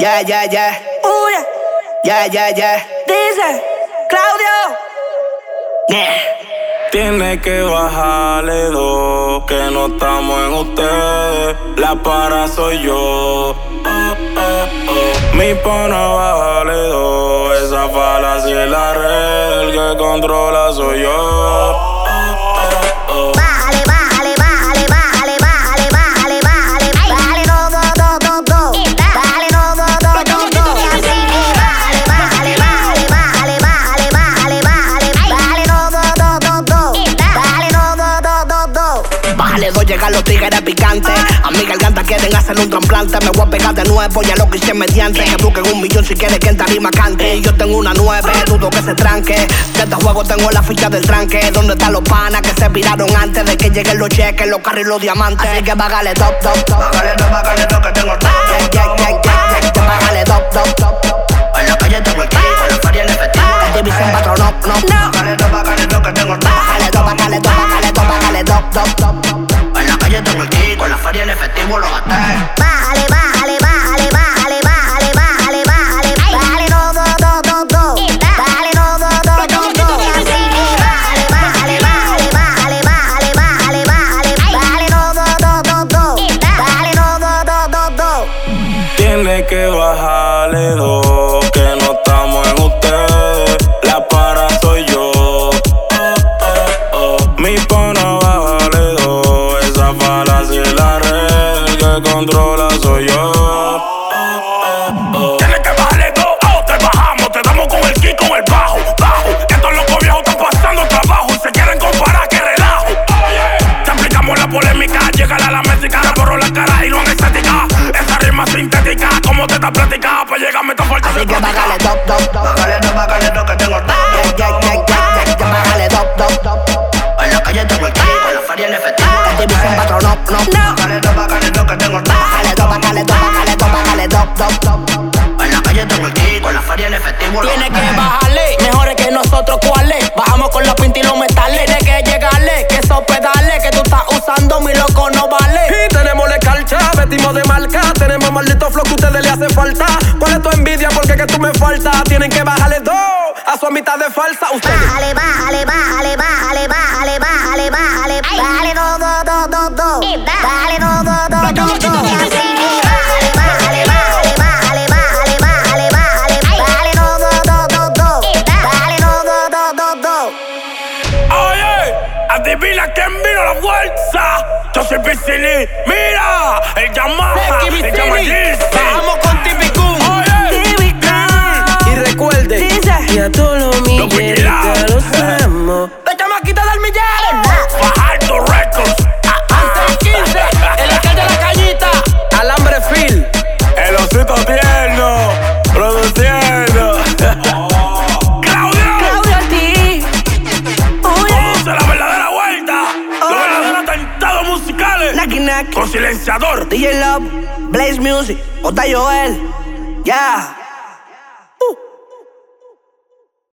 Yeah, yeah, yeah. Uy, Yeah, yeah, yeah. dice Claudio. Yeah. Tiene que bajarle dos, que no estamos en ustedes. La para soy yo. Oh, oh, oh. Mi pana bajarle dos, esa falacia es la red, el que controla soy yo. Dos, llegan los tigres picantes. A mi garganta quieren hacer un trasplante. Me voy a pegar de nuevo, ya lo que hice mediante. Que busquen un millón si quieren que en tarima cante. Yo tengo una nueve, dudo que se tranque. De este juego tengo la ficha del tranque. ¿Dónde están los panas que se viraron antes de que lleguen los cheques, los carros y los diamantes? Así que bájale top, top, top. Top, top, que tengo top. Yeah, yeah. que bajar. esta práctica pues llegar me. Así que bájale top, top, top. Bájale, no, bájale, que tengo top. Top, top, top. En la calle tengo el en la feria el efectivo. No, no. Vestimos de marca. Tenemos maldito flow que ustedes le hace falta. ¿Cuál es tu envidia? Porque que tú me falta. Tienen que bajarle dos a su mitad de falsa. Ustedes. Bájale, bájale, bájale, bájale, bájale, la fuerza. Yo soy Piscini, mira, el Yamaha, Becky el silenciador. DJ Love, Blaze Music, Ota Joel. Yeah.